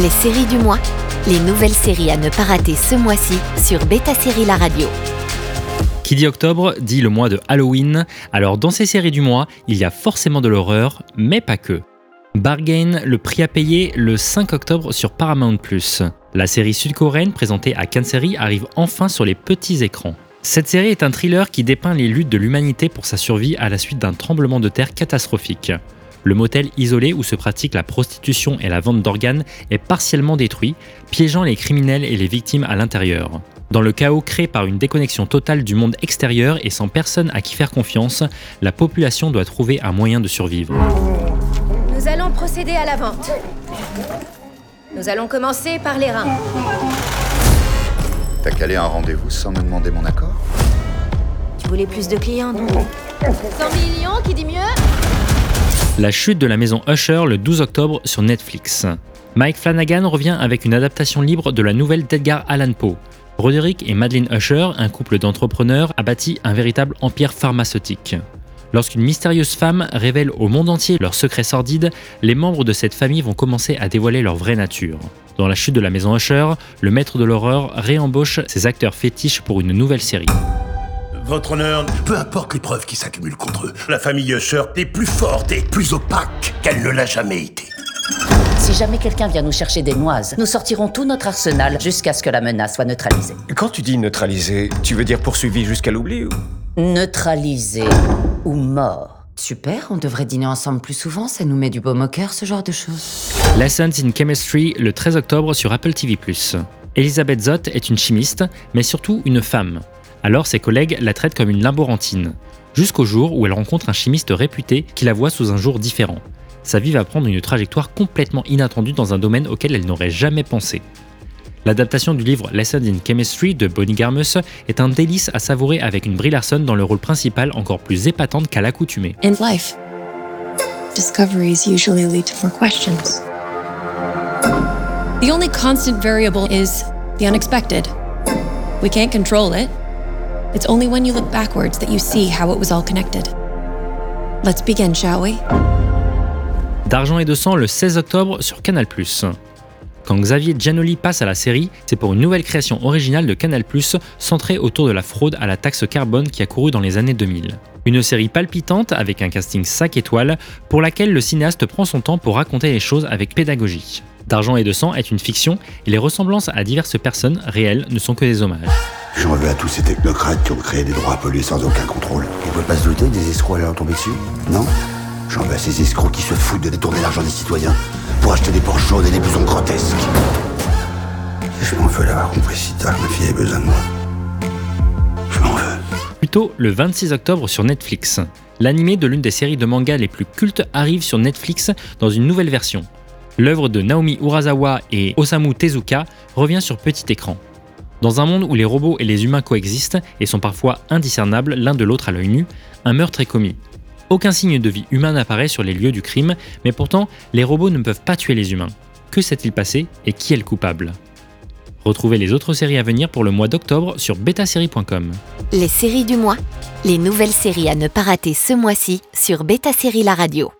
Les séries du mois, les nouvelles séries à ne pas rater ce mois-ci sur Beta Série La Radio. Qui dit octobre dit le mois de Halloween, alors dans ces séries du mois, il y a forcément de l'horreur, mais pas que. Bargain, le prix à payer le 5 octobre sur Paramount+. La série sud-coréenne présentée à Kanseri arrive enfin sur les petits écrans. Cette série est un thriller qui dépeint les luttes de l'humanité pour sa survie à la suite d'un tremblement de terre catastrophique. Le motel isolé où se pratique la prostitution et la vente d'organes est partiellement détruit, piégeant les criminels et les victimes à l'intérieur. Dans le chaos créé par une déconnexion totale du monde extérieur et sans personne à qui faire confiance, la population doit trouver un moyen de survivre. Nous allons procéder à la vente. Nous allons commencer par les reins. T'as calé un rendez-vous sans me demander mon accord? Tu voulais plus de clients, non 100 millions, qui dit mieux? La chute de la maison Usher le 12 octobre sur Netflix. Mike Flanagan revient avec une adaptation libre de la nouvelle d'Edgar Allan Poe. Roderick et Madeleine Usher, un couple d'entrepreneurs, a bâti un véritable empire pharmaceutique. Lorsqu'une mystérieuse femme révèle au monde entier leurs secrets sordides, les membres de cette famille vont commencer à dévoiler leur vraie nature. Dans la chute de la maison Usher, le maître de l'horreur réembauche ses acteurs fétiches pour une nouvelle série. Votre honneur, peu importe les preuves qui s'accumulent contre eux, la famille Usher est plus forte et plus opaque qu'elle ne l'a jamais été. Si jamais quelqu'un vient nous chercher des noises, nous sortirons tout notre arsenal jusqu'à ce que la menace soit neutralisée. Quand tu dis neutralisé, tu veux dire poursuivi jusqu'à l'oubli ou? Neutralisée ou mort. Super, on devrait dîner ensemble plus souvent, ça nous met du baume au cœur, ce genre de choses. Lessons in Chemistry le 13 octobre sur Apple TV+. Elisabeth Zott est une chimiste, mais surtout une femme. Alors ses collègues la traitent comme une laborantine. Jusqu'au jour où elle rencontre un chimiste réputé qui la voit sous un jour différent. Sa vie va prendre une trajectoire complètement inattendue dans un domaine auquel elle n'aurait jamais pensé. L'adaptation du livre Lessons in Chemistry de Bonnie Garmus est un délice à savourer avec une Brie Larson dans le rôle principal encore plus épatante qu'à l'accoutumée. Discoveries usually lead to more questions. The only constant variable is the unexpected. It's only when you look backwards that you see how it was all connected. Let's begin, shall we? D'argent et de sang le 16 octobre sur Canal+. Quand Xavier Giannoli passe à la série, c'est pour une nouvelle création originale de Canal+, centrée autour de la fraude à la taxe carbone qui a couru dans les années 2000. Une série palpitante avec un casting 5 étoiles pour laquelle le cinéaste prend son temps pour raconter les choses avec pédagogie. D'argent et de sang est une fiction et les ressemblances à diverses personnes réelles ne sont que des hommages. J'en veux à tous ces technocrates qui ont créé des droits à polluer sans aucun contrôle. Ils peuvent pas se douter que des escrocs allaient leur tomber dessus? Non J'en veux à ces escrocs qui se foutent de détourner l'argent des citoyens pour acheter des Porsche jaunes et des blousons grotesques. Je m'en veux d'avoir compris si tard que ma fille avait besoin de moi. Je m'en veux. Plutôt le 26 octobre sur Netflix. L'animé de l'une des séries de manga les plus cultes arrive sur Netflix dans une nouvelle version. L'œuvre de Naomi Urasawa et Osamu Tezuka revient sur petit écran. Dans un monde où les robots et les humains coexistent et sont parfois indiscernables l'un de l'autre à l'œil nu, un meurtre est commis. Aucun signe de vie humain n'apparaît sur les lieux du crime, mais pourtant, les robots ne peuvent pas tuer les humains. Que s'est-il passé et qui est le coupable? Retrouvez les autres séries à venir pour le mois d'octobre sur betasérie.com. Les séries du mois, les nouvelles séries à ne pas rater ce mois-ci sur Beta Série La Radio.